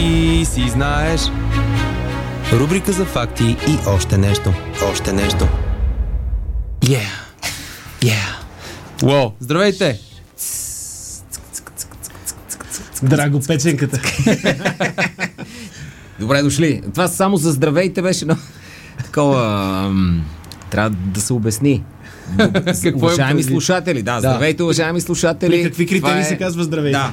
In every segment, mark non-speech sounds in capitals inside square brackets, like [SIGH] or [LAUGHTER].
ти си знаеш. Рубрика за факти и още нещо. Още нещо. Yeah. Yeah. Уоу, здравейте! Драго печенката. Добре дошли. Това само за здравейте беше, но такова... Трябва да се обясни. Какво е уважаеми преди? слушатели, да, здравейте, уважаеми слушатели. При какви критерии е- се казва здравейте? Да.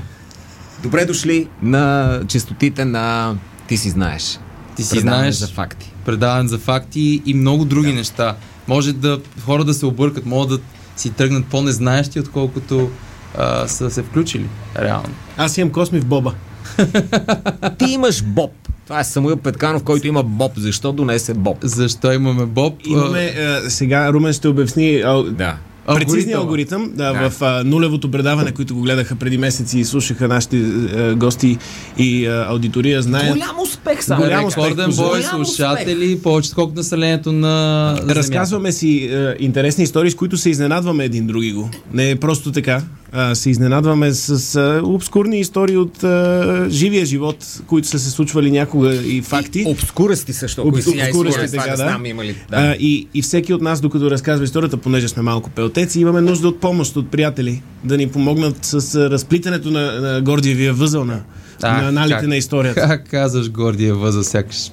Добре дошли на честотите на Ти си знаеш. Ти си Предаване знаеш. за факти. предаване за факти и много други неща. Може да хора да се объркат, могат да си тръгнат по-незнаещи, отколкото а, са се включили. Реално. Аз имам Косми в Боба. [LAUGHS] Ти имаш Боб. Това е Самуил Петканов, който има Боб. Защо донесе Боб? Защо имаме Боб? Имаме, а, сега Румен ще обясни а, Да. Прецизния Алгоритъма. алгоритъм. Да, Да. В а, нулевото предаване, които го гледаха преди месеци и слушаха нашите а, гости и а, аудитория, знаят. Голям успех А, само. голям успех, Рекорден пожелавам. бой, Голям успех. слушатели, повече колкото населението на Земята. Разказваме си е, интересни истории, с които се изненадваме един други го. Не е просто така. А, се изненадваме с а, обскурни истории от а, живия живот, които са се случвали някога и факти. Обскурести също. Об- сега обскурести, така, не да. знам има ли. А, Да. и, и всеки от нас, докато разказва историята, понеже сме малко пелтеци, имаме нужда от помощ от приятели, да ни помогнат с а, разплитането на, на Гордиевия възъл на, А, на аналите как? на историята. [LAUGHS] Как казваш Гордия възъл, сякаш.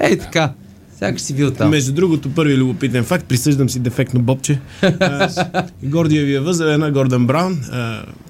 Ей така, сякаш си бил там. Между другото, първи любопитен факт, присъждам си дефектно бобче. [LAUGHS] Гордиевия възел е на Гордън Браун,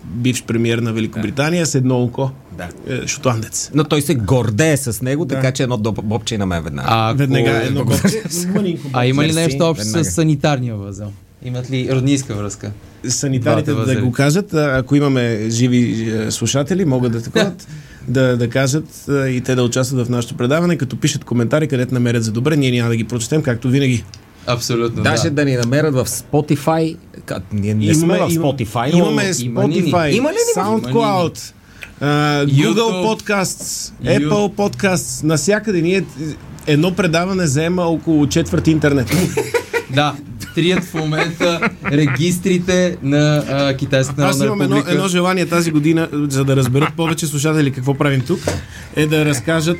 бивш премиер на Великобритания, с едно око. Да. Е, шотландец. Но той се гордее с него, така че едно бобче и на мен веднага. А, ако- Веднага едно бобче. [LAUGHS] А има ли нещо общо с санитарния възел? Имат ли роднийска връзка? санитарите да го кажат, ако имаме живи е, слушатели, могат да таковат, [LAUGHS] да, да кажат а, и те да участват в нашето предаване, като пишат коментари, където намерят за добре, ние няма да ги прочетем, както винаги. Абсолютно, Даже да. да ни намерят в Spotify. Ка- Ние не сме в Spotify, имаме има ли ни? Spotify, Има ли ни? SoundCloud, а, Google YouTube. Podcasts, Apple Podcasts, навсякъде ние едно предаване заема около четвърт интернет. [LAUGHS] Да, трият в момента регистрите на а, Китайската Аз народна имам едно, република. едно желание тази година, за да разберат повече слушатели какво правим тук, е да разкажат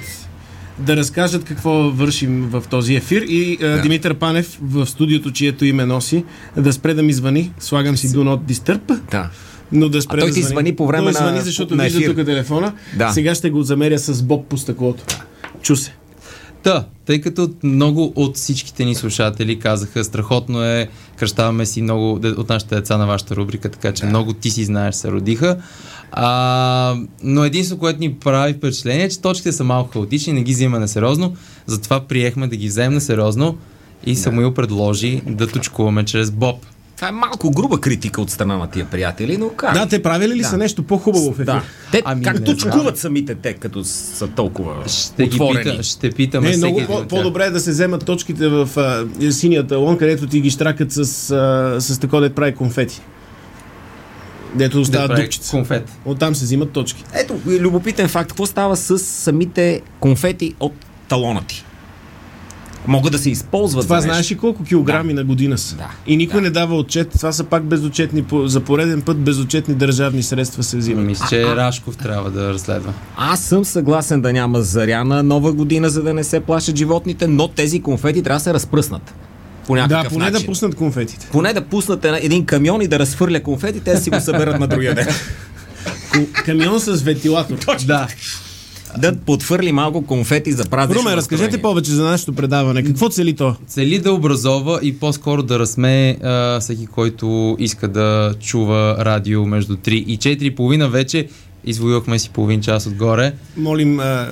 да разкажат какво вършим в този ефир и да. Димитър Панев в студиото, чието име носи, да спре да ми звъни. Слагам си Do Not Disturb, Да. но да спре А той да ти звъни по време той на- звъни, защото на вижда ефир. тук телефона. Да. Сега ще го замеря с боб по стъклото. Чу се. Та, тъй като много от всичките ни слушатели казаха, страхотно е, кръщаваме си много от нашите деца на вашата рубрика, така че много ти си знаеш се родиха. А, но единствено, което ни прави впечатление е, че точките са малко хаотични, не ги взимаме на сериозно, затова приехме да ги вземем на сериозно и Самуил предложи да точкуваме чрез Боб. Това е малко груба критика от страна на тия приятели, но как? Да, те правили ли Да. са нещо по-хубаво в ефир? Да. Те Ами, как не точкуват самите те, като са толкова Ще ги отворени? пита, ще питаме Не, всеки много по- по-добре е да се вземат точките в а, синия талон, където ти ги штракат с, а, с такова, дето прави конфети. Дето Да остават прави дупчица. конфет. Оттам се взимат точки. Ето, любопитен факт. Какво става с самите конфети от талона ти? Могат да се използват Това за нещо. знаеш ли колко килограми на година са? Да. И никой Да. не дава отчет. Това са пак безотчетни, за пореден път безотчетни държавни средства се взимат. Мисля, че Рашков трябва да разследва. Аз съм съгласен да няма заря на нова година, за да не се плашат животните, но тези конфети трябва да се разпръснат. По Да, поне начин. да пуснат конфетите. Поне да пуснат един камион и да разхвърля конфети, те да си го съберат на другия ден. Камион с вентилатор. Да. Да подхвърли малко конфети за празнично Румен, разкажете повече за нашето предаване. Какво цели то? Цели да образова и по-скоро да разсмее а, всеки, който иска да чува радио между 3 и 4 половина вече. Извоювахме си половин час отгоре. Молим а,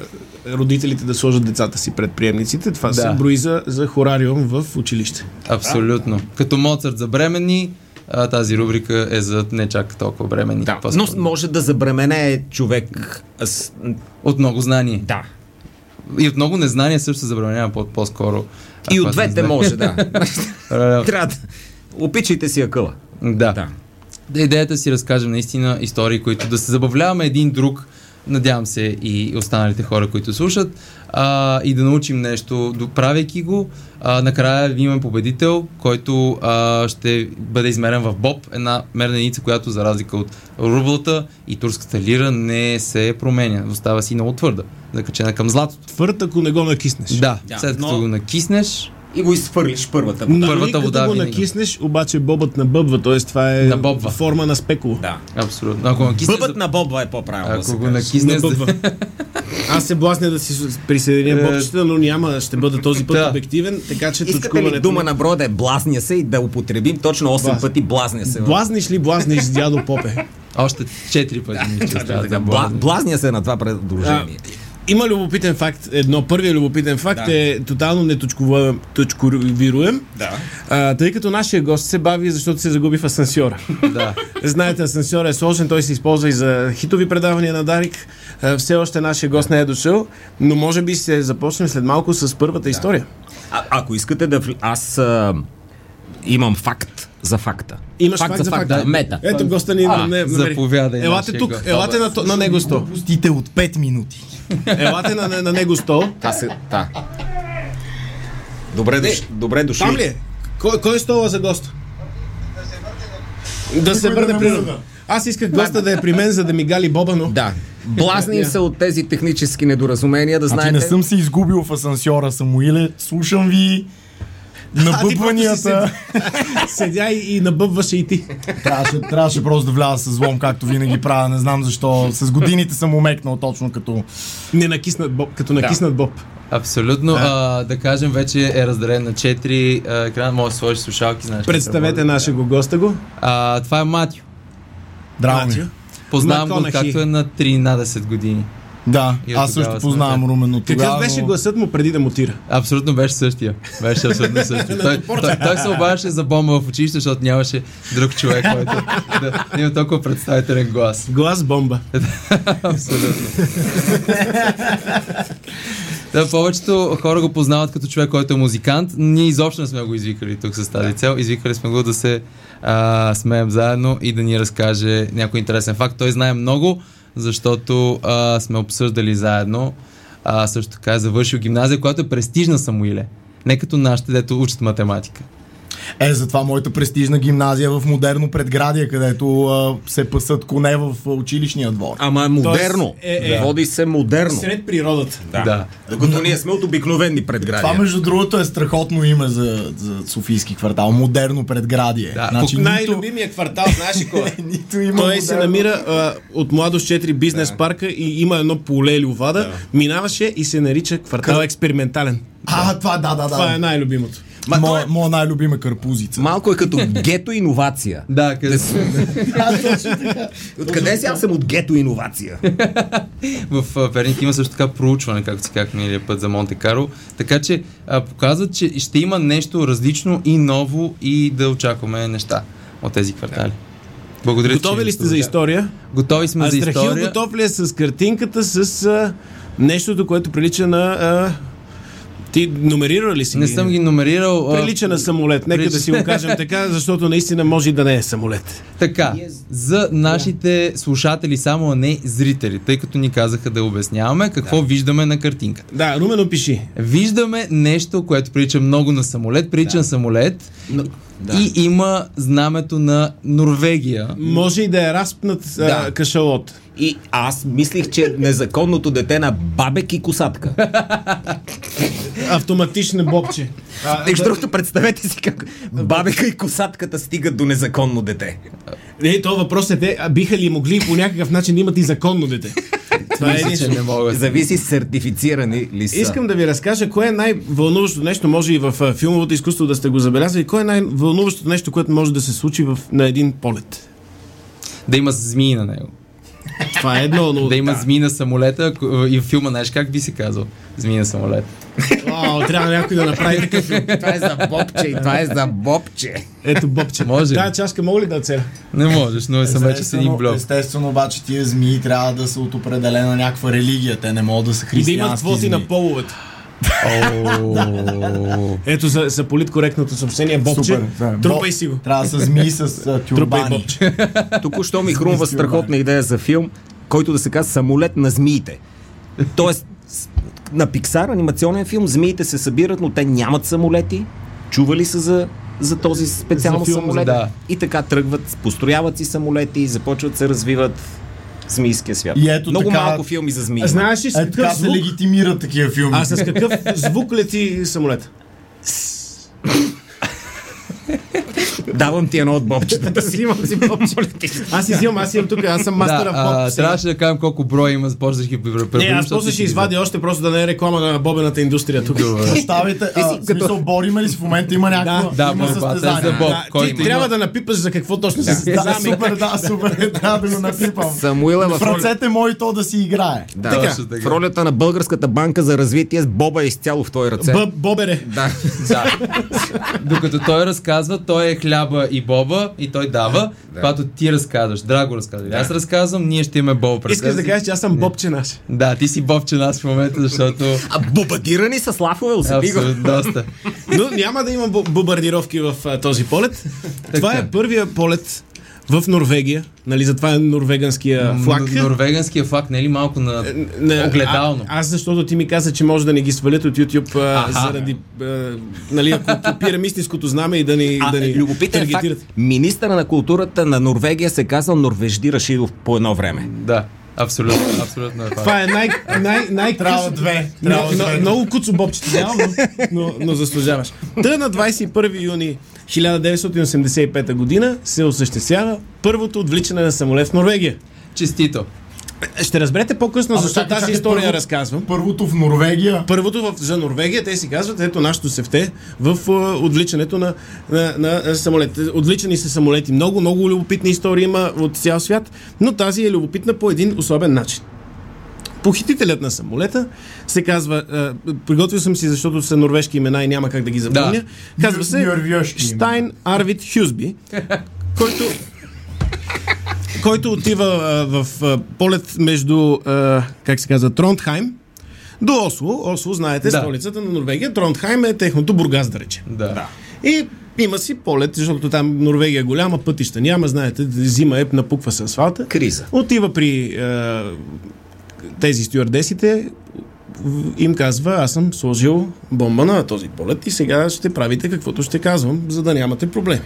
родителите да сложат децата си пред приемниците. Това Да. се брои за, за хорариум в училище. Абсолютно. Като Моцарт за бременни, а, тази рубрика е за не чак толкова бременни. Да, но може да забремене човек с... От много знание. Да. И от много незнание също се забременява по- по-скоро. И от двете може, да. [LAUGHS] Паралел. Трябва да... Опичайте си акъла. Да. Да. да. Идеята си разкажем наистина истории, които да се забавляваме един друг надявам се и останалите хора, които слушат, а, и да научим нещо, правейки го. А, накрая имаме победител, който а, ще бъде измерен в Боб, една мерна единица, която за разлика от рублата и турската лира не се променя. Остава си много твърда, закачена към златото. Твърд, ако не го накиснеш. Да, Да, след като но- го накиснеш, И го изхвърлиш първата. Нали, първата като вода го винаги. накиснеш, обаче бобът набъбва, т.е. това е Набобва. форма на спекула. Да. абсолютно. Ако накиснеш, Бъбът на Бобва е по-правилно да ако се го накиснеш, Набъбва. [LAUGHS] Аз се блазня да си присъединя Е, бобчета, но няма, ще бъда този път да. обективен, така че Искате ли точкуването... дума на броя да е блазня се и да употребим точно 8 Блаз- пъти блазня се? Блазниш ли блазниш с дядо Попе? още четири пъти ми остава [LAUGHS] да Бла, блазня. блазня се на това предложение. Има любопитен факт. Едно, първият любопитен факт Да. е тотално неточковируем, Да. а, тъй като нашия гост се бави, защото се загуби в асансьора. Да. [LAUGHS] Знаете, асансьора е сложен, той се използва и за хитови предавания на Дарик. А, Все още нашия гост не е дошъл, но може би се започнем след малко с първата история. А, ако искате да... Аз а, имам факт за факта. Имаш факт, за факта. Да. Мета. Ето госта ни А, не, заповядай, Елате тук, гост. елате на, на него стол. Пустите от 5 минути. Елате на, на него стол. Та се... Та. Добре, дош, добре дошли. Там ли е? Кой, кой е стола за гост? Да се върне при Аз исках госта да е при мен, за да ми гали боба, но... Да. Блазним се от тези технически недоразумения, да Значи знаете. не съм се изгубил в асансьора, Самуиле. Слушам ви. Набъбванията. [LAUGHS] Седя и, и набъбваше и ти. трябваше, трябваше просто да вляза с злом, както винаги правя. Не знам защо. С годините съм умекнал точно като... Не накиснат боб, като накиснат боб. Абсолютно. А, да кажем, вече е разделен на 4 екрана. Може да сложиш слушалки, знаеш. Представете работи. нашего госта го. А, това е Матио. Драго. Познавам го както е на 13 години. Да, И аз също познавам те. Румен от тогава. Какъв беше но- гласът му преди да мутира? Абсолютно беше същия. Беше абсолютно [LAUGHS] същия. той, той, той се обаждаше за бомба в училище, защото нямаше друг човек, който да, да има толкова представителен глас. Глас бомба. [LAUGHS] Абсолютно. Да, повечето хора го познават като човек, който е музикант. Ние изобщо не сме го извикали тук с тази цел. Извикали сме го да се а, смеем заедно и да ни разкаже някой интересен факт. Той знае много, защото а, сме обсъждали заедно. А, също така е завършил гимназия, която е престижна Самуиле. Не като нашите, дето учат математика. Е, затова моята престижна гимназия в модерно предградие, където а, се пасат коне в училищния двор. Ама е модерно. е- е- Води се модерно. Сред природата. Да. Докато ние сме от обикновени предградия. Това, между другото, е страхотно име за, за Софийски квартал. Модерно предградие. Да, значи, нито, Най-любимия квартал, знаеш ли кой? е? [LAUGHS] нито има Той модерно... се намира а, от Младост 4 бизнес парка и има едно поле лювада. Минаваше и се нарича квартал експериментален. А, това, да, да, да. Това е най-любимото. Ма, Моя, е- моя най-любима карпузица. Малко е като гето иновация. [LAUGHS] Да, къде Откъде си аз съм от гето иновация? [LAUGHS] В Перник има също така проучване, както си казах миналия път за Монте Карло. Така че а, показват, че ще има нещо различно и ново и да очакваме неща от тези квартали. Благодаря. Готови ли сте за история? Готови сме А за история. готов ли е с картинката, с а, нещото, което прилича на... А, ти номерира ли си Не съм ги номерирал. а, Прилича на самолет. Нека прилича- да си го кажем така, защото наистина може и да не е самолет. Така, за нашите слушатели само, а не зрители, тъй като ни казаха да обясняваме какво виждаме на картинката. Да, Румен опиши. Виждаме нещо, което прилича много на самолет, прилича на самолет Но, да. и има знамето на Норвегия. Може и да е разпнат Да. а, кашалот. И аз мислих, че незаконното дете на бабек и косатка. Автоматична бобче. Между другото, представете си как бабека и косатката стигат до незаконно дете. Не, то въпрос е те, а биха ли могли по някакъв начин да имат и законно дете? [LAUGHS] Това е Мисля, че не мога. Зависи сертифицирани ли са. Искам да ви разкажа кое е най-вълнуващото нещо, може и в филмовото изкуство да сте го забелязали, кое е най-вълнуващото нещо, което може да се случи в, на един полет. Да има змии на него. Това е едно, но... Да има змии на самолета и в филма, знаеш как би се казал? Змии на самолет. Вау, трябва някой да направи такъв. Това е за бобче и това е за бобче. Ето бобче. Може. Тая чашка мога ли да целя? Не можеш, но съм вече с един блок. естествено, обаче тия змии трябва да са от определена някаква религия. Те не могат да са И да християнски имат квоти на половете. Ето за, за политкоректното съобщение. Бобче, Супер, да. трупай си го. Трябва да са змии с тюрбани. [LAUGHS] Току-що ми хрумва страхотна идея за филм. който да се казва самолет на змиите. Тоест, на Пиксар анимационен филм змиите се събират, но те нямат самолети. Чували са за, за този специално За филма, самолет. да. И така тръгват, построяват си самолети, започват да се развиват змийския свят. И ето Много така- малко филми за змии. Знаеш ли с какъв се звук? легитимират такива филми. А с какъв [LAUGHS] звук лети самолет? [LAUGHS] Давам ти едно от бобчетата си. [LAUGHS] Взимам си бобче. Аз си взимам, аз имам тук, аз съм мастер да, в боб. трябваше да кажем колко броя има, да ги. Не, аз после ще извадя още просто да не е реклама на бобената индустрия тук. Оставите, а, в смисъл, бориме ли си в момента има някакво Да, има е състезание. за боб. Да, ти трябва да напипаш за какво точно се Да, състезаваме. супер, да, супер, трябва да го напипам. Самуил е в, ръцете мои то да си играе. да, Така. В ролята на Българската банка за развитие с Боба е изцяло в твои ръце. Бобере. Да. Да. [LAUGHS] Докато той разказва, той е хляба и боба и той дава. Когато ти разказваш, Драго разказва. Аз разказвам, ние ще имаме боба. пред Искаш да кажеш, че аз съм бобче наш. Да, ти си бобче нас в момента, защото... А бомбардирани с лафове, усети го. Доста. Но няма да има бо- бомбардировки в а, този полет. Това е първия полет в Норвегия. Нали, затова е норвеганския флаг. Н- Норвегенския флаг не е ли малко на... Не, Огледално. А, аз защото ти ми каза, че може да не ги свалят от YouTube а, заради, а, нали, ако копирам истинското знаме и да ни, А, да ни любопитен факт, министъра на културата на Норвегия се казал Норвежди Рашидов по едно време. Да, абсолютно, абсолютно е това. Това е най, най, най Трябва две. Но, Трябва много куцо бобчета няма, но, но, но заслужаваш. Та на 21 юни 1985 година се осъществява първото отвличане на самолет в Норвегия. Честито. Ще разберете по-късно защо чакай, тази чакай, история първо- разказвам. Първото в Норвегия. Първото в, за Норвегия те си казват, ето нашето сефте в а, отвличането на, на, на, а, самолет. Отвличани са самолети. Много, много любопитни истории има от цял свят, но тази е любопитна по един особен начин. Похитителят на самолета се казва, а, приготвил съм си, защото са норвежки имена и няма как да ги запомня. Да. Казва се Норвежки. Штайн Арвид Хюсби, който който отива а, в а, полет между, а, как се казва, Тронтхайм до Осло. Осло, знаете, Да. столицата на Норвегия. Тронтхайм е техното Бургас, да речем. Да. И има си полет, защото там Норвегия е голяма, пътища няма, знаете, зима е, напуква се асфалта. Криза. Отива при а, тези стюардесите, им казва, аз съм сложил бомба на този полет и сега ще правите каквото ще казвам, за да нямате проблеми.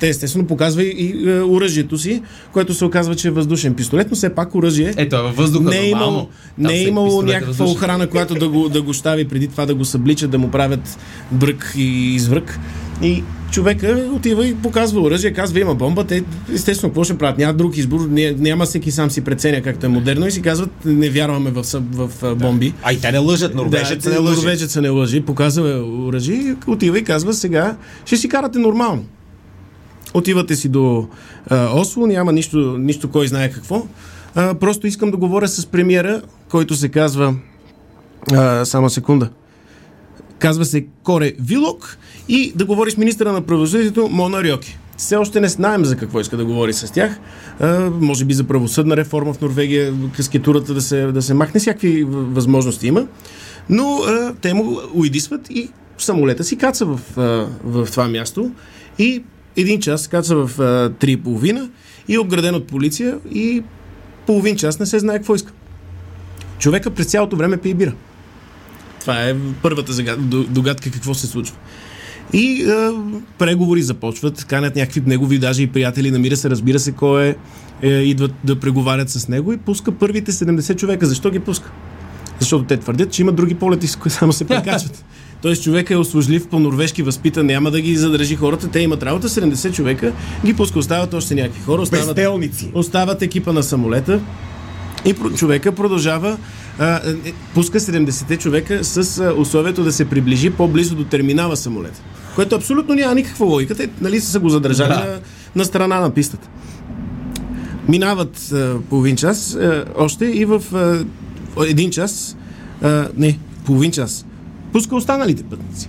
Те естествено показва и, е, оръжието си, което се оказва, че е въздушен пистолет, но все пак оръжие Ето, е във въздуха не е имало, не е имало е някаква въздушен. охрана, която да го, да го щави преди това да го събличат, да му правят брък и изврък. И човека отива и показва оръжие, казва има бомба, те естествено какво ще правят? Няма друг избор, няма всеки сам си преценя както е модерно и си казват не вярваме в, в, в бомби. А и те не лъжат, норвежец да, не лъжи. Норвежец не лъжи, показва оръжие отива и казва сега ще си карате нормално. Отивате си до а, Осло, няма нищо, нищо кой знае какво. А, просто искам да говоря с премиера, който се казва а, само секунда. Казва се Коре Вилок и да говори с министра на правосъдието Мона Рьоки. Все още не знаем за какво иска да говори с тях. А, може би за правосъдна реформа в Норвегия, каскетурата да се, да се махне, всякакви възможности има. Но а, те му уидисват и самолета си каца в, а, в това място и един час каца в а, половина и е обграден от полиция и половин час не се знае какво иска. Човека през цялото време пие бира. Това е първата догадка какво се случва. И а, преговори започват, канят някакви негови даже и приятели, намира се, разбира се кой е, е, идват да преговарят с него и пуска първите 70 човека. Защо ги пуска? Защото те твърдят, че има други полети, с които само се прекачват. [LAUGHS] Тоест човека е услужлив, по-норвежки възпитан, няма да ги задържи хората. Те имат работа, 70 човека, ги пуска, остават още някакви хора, остават, Безделници. остават екипа на самолета и човека продължава, а, е, пуска 70 човека с а, условието да се приближи по-близо до терминала самолета. Което абсолютно няма никаква логика. Те нали, са го задържали Да. на, на страна на пистата. Минават а, половин час а, още и в а, един час, а, не, половин час, пуска останалите пътници.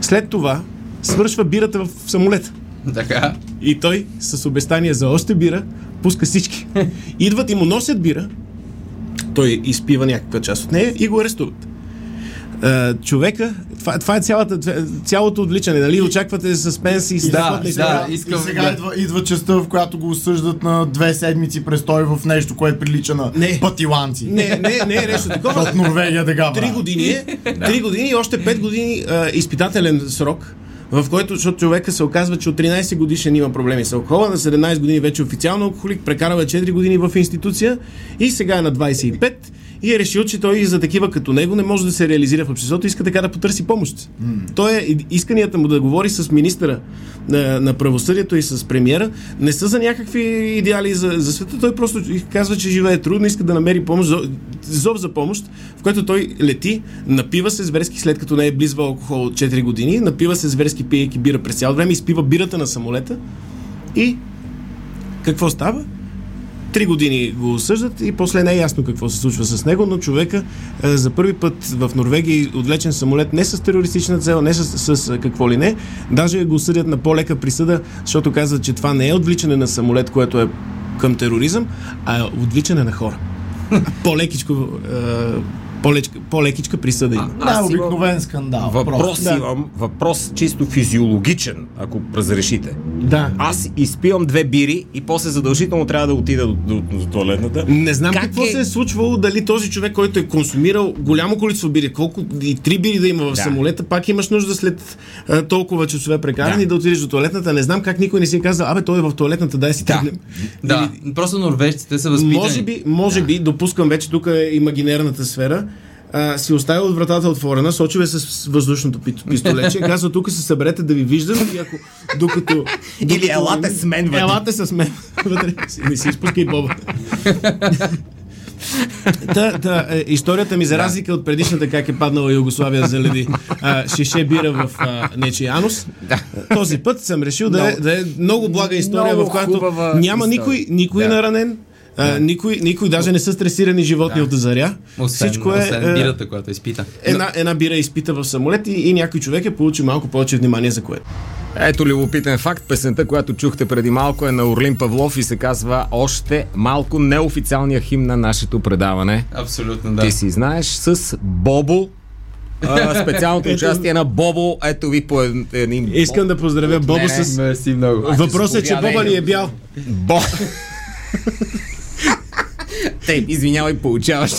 След това свършва бирата в самолета. Така. И той с обещание за още бира пуска всички. Идват и му носят бира. Той изпива някаква част от нея и го арестуват. Човека, това, това е цялата, цялото отвличане, нали? Очаквате съспенс и страхотна да, история. да, искам и сега да- идва, идва частта, в която го осъждат на две седмици престой в нещо, което прилича на Не. пътиланци. Не, не, не е нещо такова. [LAUGHS] От Норвегия да Три години [LAUGHS] е. Три години и още пет години а, изпитателен срок, в който, защото човека се оказва, че от 13 годишен има проблеми. С алкохола, на 17 години вече официално алкохолик, прекарал е 4 години в институция и сега е на 25 и е решил, че той за такива като него не може да се реализира в обществото, иска така да потърси помощ. Mm. Той е, исканията му да говори с министъра на, на правосъдието и с премиера не са за някакви идеали за, за света. Той просто казва, че живее трудно, иска да намери помощ, зо- зов за помощ, в който той лети, напива се зверски, след като не е близвал алкохол от 4 години, напива се зверски, пиейки бира през цялото време, изпива бирата на самолета и какво става? Три години го осъждат и после не е ясно какво се случва с него, но човека е, за първи път в Норвегия отвлечен самолет не с терористична цел, не с, с какво ли не. Даже го осъдят на по-лека присъда, защото казват, че това не е отвличане на самолет, което е към тероризъм, а е отвличане на хора. [LAUGHS] По-лекичко, е, по-лечка, по-лекичка присъда има. Да, обикновен скандал. Въпрос. Да. имам, въпрос чисто физиологичен, ако разрешите. Да. Аз изпивам две бири и после задължително трябва да отида до, до, до туалетната. Не знам Как какво е? се е случвало, дали този човек, който е консумирал голямо количество бири, колко и три бири да има в Да. самолета, пак имаш нужда след а, толкова часове прекарани Да. да. отидеш до туалетната. Не знам как никой не си е казал, абе той е в туалетната, дай си Да. тръгнем. Да, просто норвежците са възпитани. Може би, може би, допускам вече тук е имагинерната сфера, а, си оставил вратата отворена, сочил е с въздушното пи- пистолече, казва тук се съберете да ви виждам и ако докато... [LAUGHS] Или елате с мен вътре. Елате с мен [LAUGHS] вътре. Не си изпускай боба. [LAUGHS] Та, та, е, историята ми за разлика от предишната как е паднала Югославия заради а, шише бира в а, нечия анус. Този път съм решил да, е, да е много блага история, Много в която няма история. никой, никой Да. наранен, а, никой, никой даже не са стресирани животни от заря. Освен, Всичко е, освен е, бирата, която изпита. една, една бира изпита в самолет и, и някой човек е получил малко повече внимание за което. Ето любопитен факт. Песента, която чухте преди малко е на Орлин Павлов и се казва още малко неофициалния химн на нашето предаване. Абсолютно, да. Ти си знаеш с Бобо. Специалното [LAUGHS] участие на Бобо. Ето ви по един... Искам да поздравя Бобо с... Мерси много. Въпросът е, че. Боба ни е бял. Бо... [LAUGHS] Те, извинявай, получаваш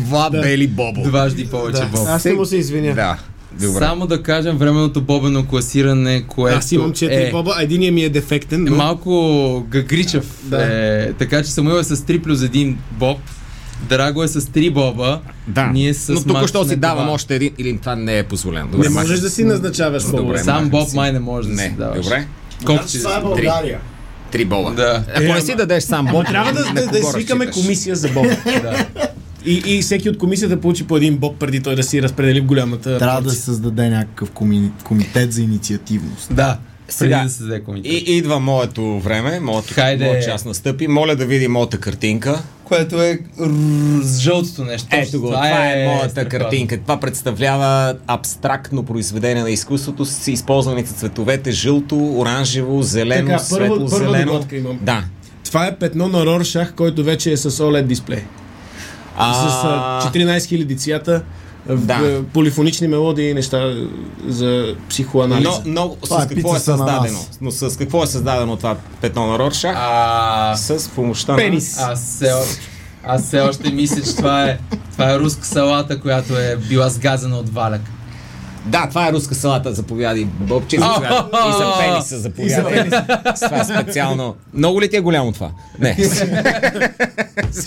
два бели Бобо. Дважди повече боб. Аз не му се извиня. Да. Добре. Само да кажем временното бобено класиране, което Аз имам четири е, боба, а единия ми е дефектен. е Но... малко гагричав. Да. Е, така че Самуил е с 3 плюс 1 боб. Драго е с 3 боба. Да. Ние с Но тук що си давам това. още един, или това не е позволено. Добре, Не можеш да си назначаваш боба. Добре. Сам боб май не може да Не, си даваш. добре. Колко си? Това е България. Три боба. Да. Ако не си дадеш сам боб, Трябва да, да, да свикаме комисия за боб. [LAUGHS] да. И, и всеки от комисията получи по един боб, преди той да си разпредели в голямата. Трябва да порция. се създаде някакъв коми... комитет за инициативност. Да. Сега, Преди да се. И идва моето време, моето, Хайде. моят час настъпи. Моля да видим моята картинка. Което е р- с жълтото нещо. Ето го, това е, моята страхотно. картинка. Това представлява абстрактно произведение на изкуството с използваните цветовете жълто, оранжево, зелено, Така, светло, първо- зелено. имам. Да. Това е петно на Роршах, който вече е с OLED дисплей. А, С а, 14 000 цвята, Да. е, полифонични мелодии, неща за психоанализ. но, но с е какво е създадено? Но с какво е създадено това петно на Роршах? А, С помощта Пенис. на... аз все, аз все още мисля, че това е, това е руска салата, която е била сгазана от валяк. Да, това е руска салата, заповядай. Бобче, заповядай. И за пениса, заповядай. Това е специално. Много ли ти е голямо това? Не. [LAUGHS]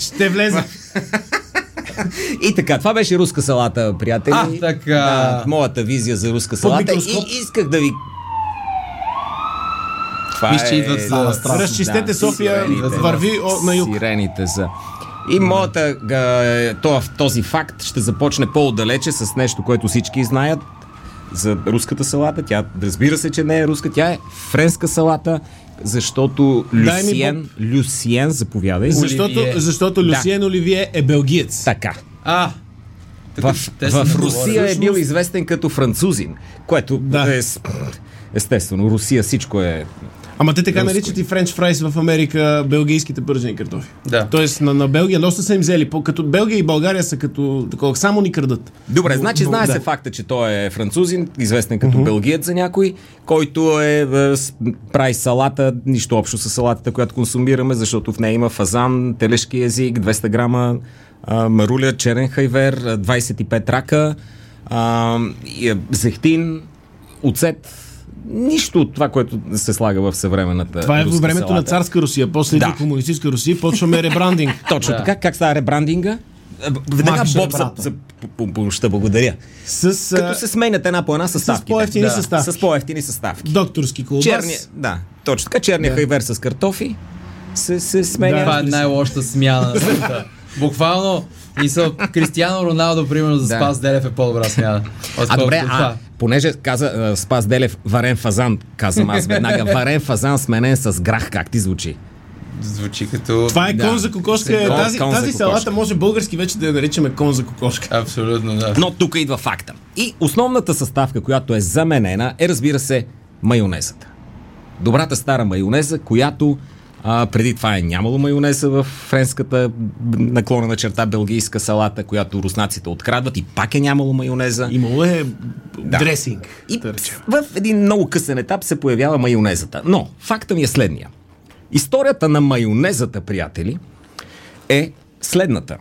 Ще влезе. [LAUGHS] И така, това беше руска салата, приятели. А, така. Да, моята визия за руска салата. микроскоп. И исках да ви... Това Виж, че идват за- да, страшно. Разчистете София, сирените. върви о, на юг. Сирените са. И моята, това, този факт ще започне по-отдалече с нещо, което всички знаят за руската салата. Тя, разбира се, че не е руска, тя е френска салата, защото Дай ми Люсиен, Люсиен, заповядай. Защото, Оливие. защото Люсиен Оливие е белгиец. Така. А! В, в много Русия е бил известен като французин, което Да. е естествено, Русия всичко е Ама те така наричат и френч фрайс в Америка белгийските бържени картофи. Да. Тоест на, на Белгия доста са им взели. По, като Белгия и България са като такова, само ни крадат. Добре, значи Бо- знае да. се факта, че той е французин, известен като uh-huh. белгиец за някой, който е, е, прави салата, нищо общо с салатата, която консумираме, защото в нея има фазан, телешки език, 200 грама а, маруля, черен хайвер, а, 25 рака, а, а, зехтин, оцет, нищо от това, което се слага в съвременната Това е във времето на салата. царска Русия. После Да. комунистическа Русия, почваме ребрандинг. [LAUGHS] Точно Да. така. Как става ребрандинга? Веднага Боб за, за помощта, благодаря. С Като се сменят една по една съставките. по-евтини да, съставки. С по-ефтини съставки. докторски колбас. Черни, да, точно така. Черния Да. хайвер с картофи се, се сменя. Това е най-лошата смяна на. Буквално, мисъл, Кристиано Роналдо, примерно, за Да. Спас Делев е по-добра смяна. А добре, а. Понеже каза а, Спас Делев варен фазан, казвам аз веднага, [LAUGHS] варен фазан сменен с грах, как ти звучи? Звучи като... Това е Да. кон за кокошка. Кон- тази кон за тази кокошка. салата може български вече да я наричаме кон за кокошка. Абсолютно, да. Но тук идва факта. И основната съставка, която е заменена, е разбира се майонезата. Добрата стара майонеза, която а, преди това е нямало майонеза в френската б- наклонена черта белгийска салата, която руснаците открадват и пак е нямало майонеза. Имало е дресинг. И да речем. в един много късен етап се появява майонезата. Но факта ми е следния. Историята на майонезата, приятели, е следната.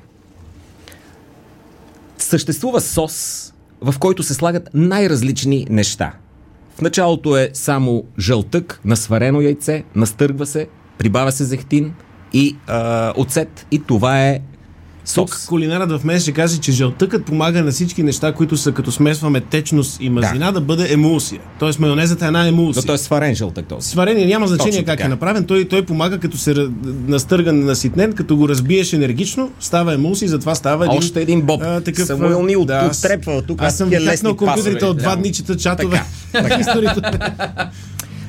Съществува сос, в който се слагат най-различни неща. В началото е само жълтък на сварено яйце, настъргва се, прибавя се зехтин и а, оцет и това е Тук сос. кулинарът в мен ще каже, че жълтъкът помага на всички неща, които са като смесваме течност и мазнина, да, да бъде емулсия. Тоест майонезата е една Но емулсия. той е сварен жълтък този. Сварение няма значение Точно как така. е направен. Той, той помага като се настърган, наситнен, като го разбиеш енергично, става емулсия и затова става един... Още един боб. Самуил Нил аз- оттрепва тук. Аз съм хакнал компютрите от два Да. дни, чета чатове. Така, [LAUGHS] Историята.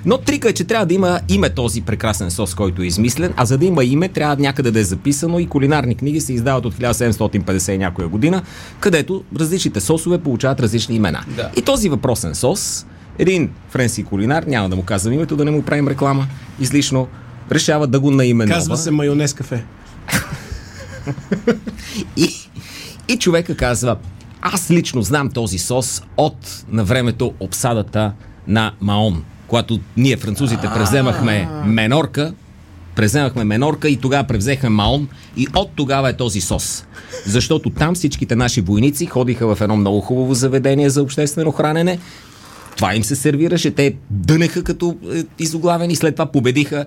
Но трика е, че трябва да има име този прекрасен сос, който е измислен, а за да има име, трябва някъде да е записано и кулинарни книги се издават от 1750 и някоя година, където различните сосове получават различни имена. Да. И този въпросен сос, един френски кулинар, няма да му казвам името, да не му правим реклама излишно, решава да го наименува. Казва се майонез кафе. [LAUGHS] И, и човека казва, аз лично знам този сос от на времето обсадата на Маон. Когато ние, французите, превземахме Менорка, превземахме Менорка и тогава превзехме Маон и от тогава е този сос. Защото там всичките наши войници ходиха в едно много хубаво заведение за обществено хранене. Това им се сервираше, те дънеха като е, изоглавени, след това победиха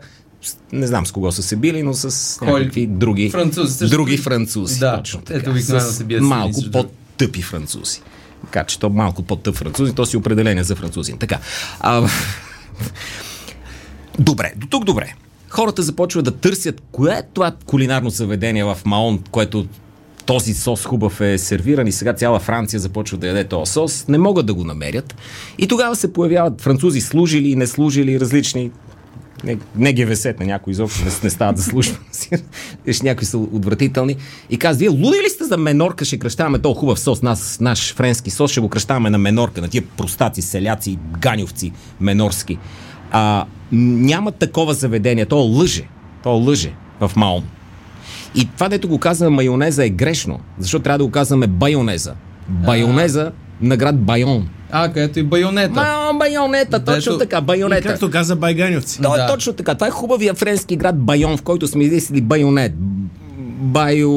не знам с кого са се били, но с Кой? някакви други Французи, също- други французи. Да, точно ето така. обикновено С се бият малко по-тъпи французи. Така че то малко по-тъп французи, то си определение за французин. Така. А, добре, до тук добре. Хората започват да търсят кое е това кулинарно заведение в Маон, което този сос хубав е сервиран и сега цяла Франция започва да яде този сос. Не могат да го намерят. И тогава се появяват французи служили и не служили различни не, не ГВС на някои изобщо не, не стават за служба. Някои са отвратителни. И казва, вие луди ли сте за менорка, ще кръщаваме този хубав сос, нас, наш френски сос, ще го кръщаваме на менорка, на тия простаци, селяци, ганьовци, менорски. А, няма такова заведение, то лъже. То лъже в Маон. И това, дето го казваме майонеза е грешно, защото трябва да го казваме байонеза. Байонеза на град Байон. А, където и байонета. Ма, байонета, точно Дето- така, И байонета. както каза Байганьовци. То е Да. точно така. Това е хубавия френски град Байон, в който сме измислили байонет. Байо...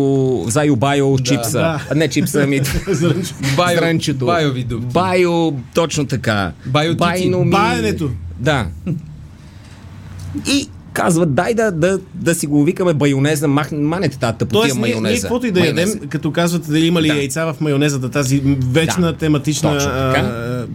Зайо Байо чипса. да. Не чипса, ами... [LAUGHS] Байо- зранчето. байови дупки. Байо... Точно така. Байотици. Байно ми- Баенето. Да. [LAUGHS] И казват, дай да, да, да си го викаме байонеза, мах, манете тази тъпотия Тоест, ние, майонеза. ние каквото и да Майонеза. ядем, като казвате дали има ли Да. яйца в майонезата, тази вечна Да. тематична Точно така. а,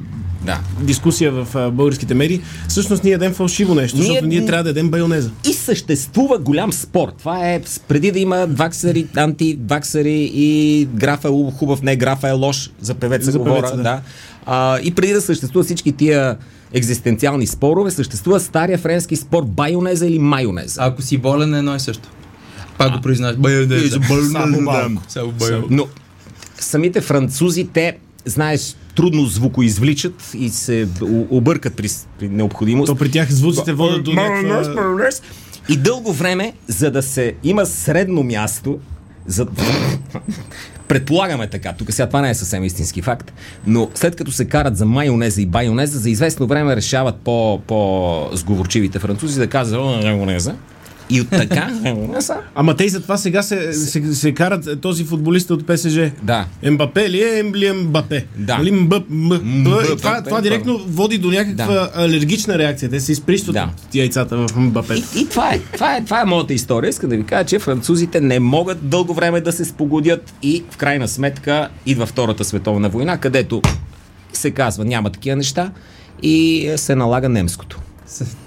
Да. дискусия в а, българските медии, всъщност ние ядем фалшиво нещо, Ние- защото ние трябва да ядем байонеза. И съществува голям спор. Това е преди да има ваксари, антиваксари и графа е хубав, не графа е лош, за певеца За говоря. певеца, да. да. А, и преди да съществуват всички тия екзистенциални спорове, съществува стария френски спор байонеза или майонеза. Ако си болен е едно и също. Пак го признаваш. Байонета. Само малко. Само байо. Но самите французи, те, знаеш, трудно звукоизвличат и се объркат при, при необходимост. То при тях звуците водят до някаква... И дълго време, за да се има средно място, за... предполагаме така, тук сега това не е съвсем истински факт, но след като се карат за майонеза и байонеза, за известно време решават по, по сговорчивите французи да казват «О, майонеза. И от така, [LAUGHS] Ама те и затова сега се, се, се карат е, този футболист от ПСЖ. да. Ембапе ли е или Ембапе? Да. Нали, мб, м, Мбапе, и това, това директно води до някаква алергична реакция. Те се изприщват Да. от яйцата в Мбапе. И, и това, е, това, е, това е моята история. Искам да ви кажа, че французите не могат дълго време да се спогодят и в крайна сметка идва Втората световна война, където се казва няма такива неща и се налага немското.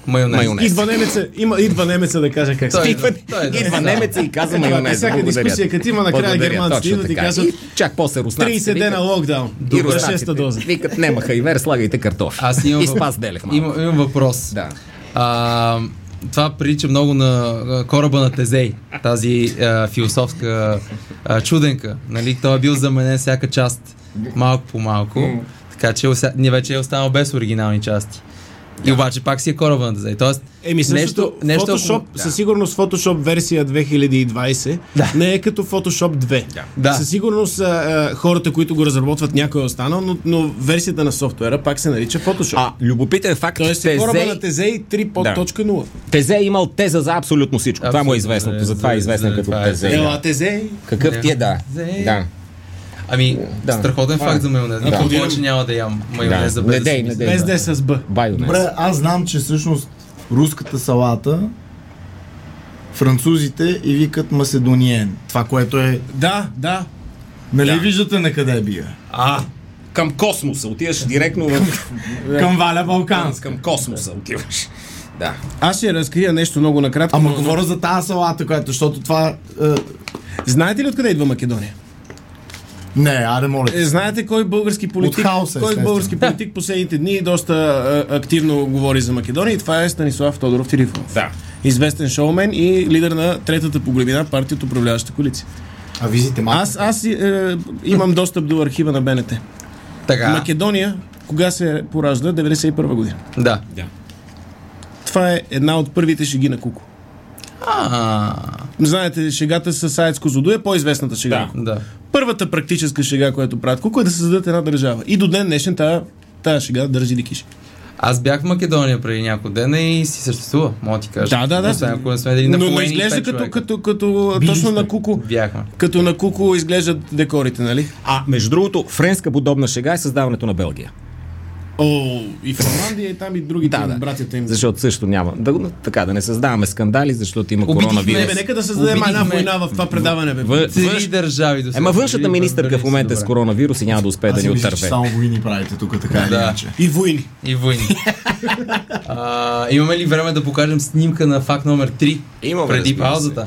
Майонез. Майонез. Идва немеца, има, идва немеца да каже как се. е- Идва, е да. идва немеца и казва е майонез. всяка дискусия, като има накрая германците идват и казват, И чак после руснаците 30 дена локдаун. и руснаците шеста доза. Викат, нема хайвер, слагайте картофи. Аз имам, и спас делех малко. имам, имам въпрос. Да. А, това прилича много на кораба на Тезей, тази а, философска а, чуденка. Нали? Той е бил заменен всяка част малко по малко, така че не вече е останал без оригинални части. И обаче пак си е кораба на Тезей. Тоест, Еми нещо, нещо, Photoshop, ако- със сигурност Photoshop версия 2020 Да. не е като Photoshop 2. Да. Със сигурност а, хората, които го разработват, някой е останал, но, но версията на софтуера пак се нарича Photoshop. А, любопитен факт, Тоест че е кораба Тезей, на Тезей 3.0. Тезе е имал теза за абсолютно всичко. това му е Абсолютно, известното, да, затова е известен за- като това е Тезе. за- Ела Тезей. Какъв ти е, да. Да. Ами, Да. страхотен е. факт за майонез. Да. Никога повече няма да ям майонез Да. да без Не да. Без е с Б. Добре, аз знам, че всъщност руската салата французите и викат Маседониен. Това, което е... Да, да. Нали Да. виждате на къде бия? А, към космоса. Отиваш директно в... [LAUGHS] Към Валя Балканска. към космоса отиваш. Да. Аз ще разкрия нещо много накратко. Ама но- говоря за тази салата, която, защото това... Е... Знаете ли откъде идва Македония? Не, аре, моля. Е, знаете кой български политик, хаоса, кой български политик последните дни доста а, активно говори за Македония и това е Станислав Тодоров Тирифонов. Да. Известен шоумен и лидер на третата по големина партия от управляващата коалиция. А визите малко. Аз, аз е, имам достъп до архива на БНТ. Така. Македония, кога се поражда? 91 година. Да. Да. Това е една от първите шеги на Куко. А, Знаете, шегата с Аец Козлодуй е по-известната шега. Да. да. Първата практическа шега, която правят Куко е да създадат една държава. И до ден днешен тая, тая шега държи дикиш. Аз бях в Македония преди няколко дена и си съществува, мога да ти кажа. Да, да, да. Освен ако не сме дали на но, но военни изглежда като, като, като Били точно на Куко. Бяхме. Като на Куко изглеждат декорите, нали? А, между другото, френска подобна шега е създаването на Белгия. О, и в Ирландия, и там и другите Да, им, да. братята им. Защото също няма. Да, така, да не създаваме скандали, защото има Убедихме коронавирус. Не, бе, нека да създадем една война в това предаване, бе. В- Три външ- държави до сега. Ема външната министърка в момента е с коронавирус и няма да успее да ни отърве. само войни правите тук, така или Да. иначе. И войни. И войни. [LAUGHS] а, имаме ли време да покажем снимка на факт номер 3? Имаме, преди паузата.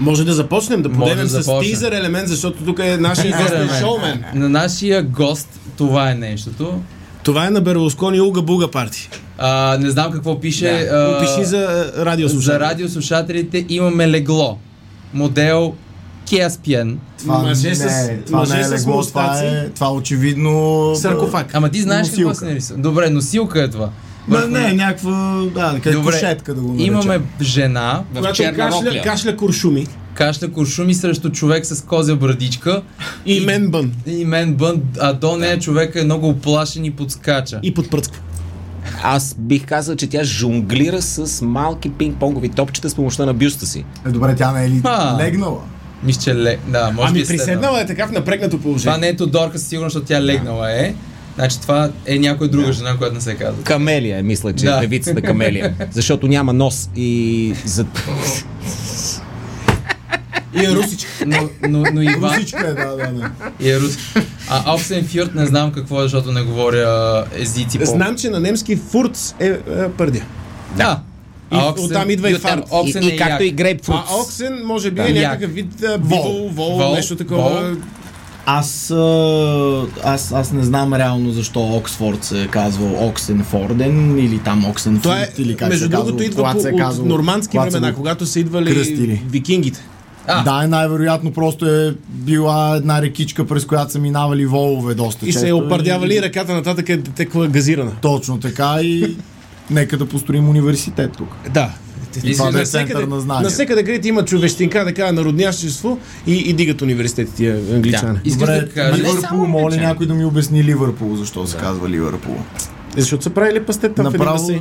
Може да започнем, да подемем да с започнем. тизър елемент, защото тук е нашия шоумен. На нашия гост това е нещото. Това е на Берлускони Уга Буга парти. А, не знам какво пише. а, Опиши за а, радиослушатели. за радиослушателите имаме легло. Модел Caspian. Това Мъже не с- е, това мъже не е с легло, това е, това очевидно... Саркофаг. Ама ти знаеш какво Носилка. се нарисува. Добре, носилка е това. Ма, Върху- не, някаква, да, къде Добре, кошетка да го наречем. Имаме жена, В Когато черна кашля, кашля куршуми кашля куршуми срещу човек с козя брадичка и мен бън. и мен бън, а до нея човек е много оплашен и подскача. И подпръцква. Аз бих казал, че тя жонглира с малки пинг-понгови топчета с помощта на бюста си. Е, добре, тя не е ли А. легнала? Мисля, че ле... Да, може би Ами е седнала. приседнала е така в напрегнато Това положение. не е Тодорка със сигурност, защото тя легнала е. Значи това е някоя друга жена, която не се казва. Камелия, мисля, че Да. да. певицата Камелия. Защото няма нос и за... [LAUGHS] И е русичка. Но, но, но Иван Русичка е, да, да, да. и е рус. А Оксенфюрт не знам какво е, защото не говоря езици по... Знам, че на немски фурц е, е пърдия. Да. И оттам идва и фарт. Оксен и, е и както як. и грейпфрут. А оксен може би Да. е Як. някакъв вид а, бивол, вол, Вол, нещо такова. вол. Аз, аз, аз не знам реално защо Оксфорд се е казвал Оксенфорден или там Оксенфорд е, или как между се другото, казва, идва по, се е от казвал, нормандски времена, когато са идвали кръстили. викингите. А. Да, най-вероятно просто е била една рекичка, през която са минавали волове доста И се е често. опардявали и ръката нататък е текла газирана. Точно така и нека да построим университет тук. Да. Това да е център на знания. Навсекъде, където има човещинка, така народняшество и, и дигат университети тия англичани. Искаш Добре, да Ливърпул, моля някой да ми обясни Ливърпул, защо се казва Ливърпул. Е, Защото са правили пастет там в един Направо, басейн.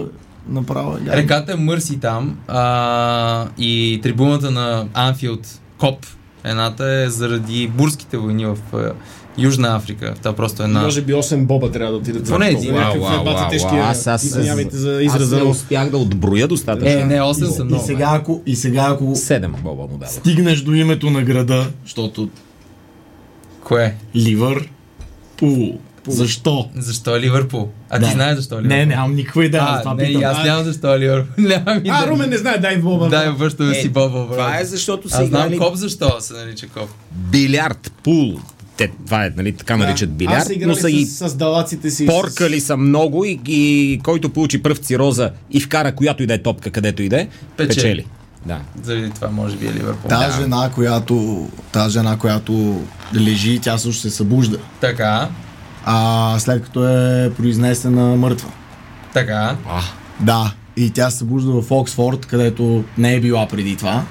Направо. е Реката е Мърси там а, и трибуната на Анфилд Коп, едната е заради бурските войни в Южна Африка. Това просто е една... Може би 8 боба трябва да отидат. Това не е в един. аз- аз- Извинявайте за Аз израза. не но- успях да отброя достатъчно. Е, не, 8 са И много. сега, ако, и сега, ако Седем боба му дадох. стигнеш до името на града, защото Кое? Ливър Пул. Защо? Защо е Ливърпул? А Да. ти знаеш защо е Ливърпул? Не, нямам никаква идея. А, това не, и питам. аз нямам защо е Ливърпул. [LAUGHS] Нямам идея. А, Румен не знае, дай боба. Дай връщаме Е, си Боба, брат. Това е защото са Аз знам играли Коп защо се нарича Коп. билярд, пул. Те, това е, нали, така наричат Аз билярд, но са с, с далаците си. поркали са много и, и който получи пръв цироза и вкара която и да е топка, където и да е, Печели. печели. Да. Заради това може би е Ливърпул. Та Да. жена, която, та жена, която лежи, тя също се събужда. Така, А след като е произнесена мъртва. така. А, Да, и тя се събужда в Оксфорд, където не е била преди това.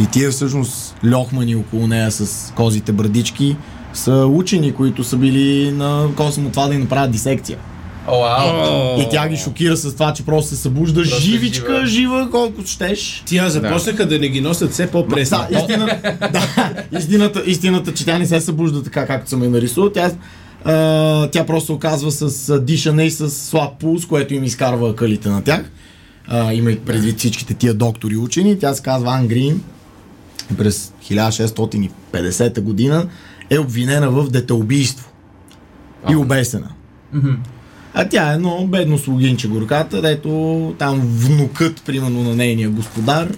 И тия всъщност льохмани около нея с козите брадички са учени, които са били на косъм от това да й направят дисекция. О, вау. И тя ги шокира с това, че просто се събужда Просто живичка, жива. жива, колкото щеш. Тя започнаха да не ги носят все по-пресни. Да, истина, [LAUGHS] да, истината, истината, че тя не се събужда така, както съм я нарисувал. Тя, а, тя просто оказва с дишане и с слаб пулс, което им изкарва калите на тях. А, има и предвид всичките тия доктори учени. Тя се казва Ан Грин. През 1650 година е обвинена в детеубийство. И обесена. А тя е едно бедно слугинче горката, дето там внукът, примерно на нейния господар,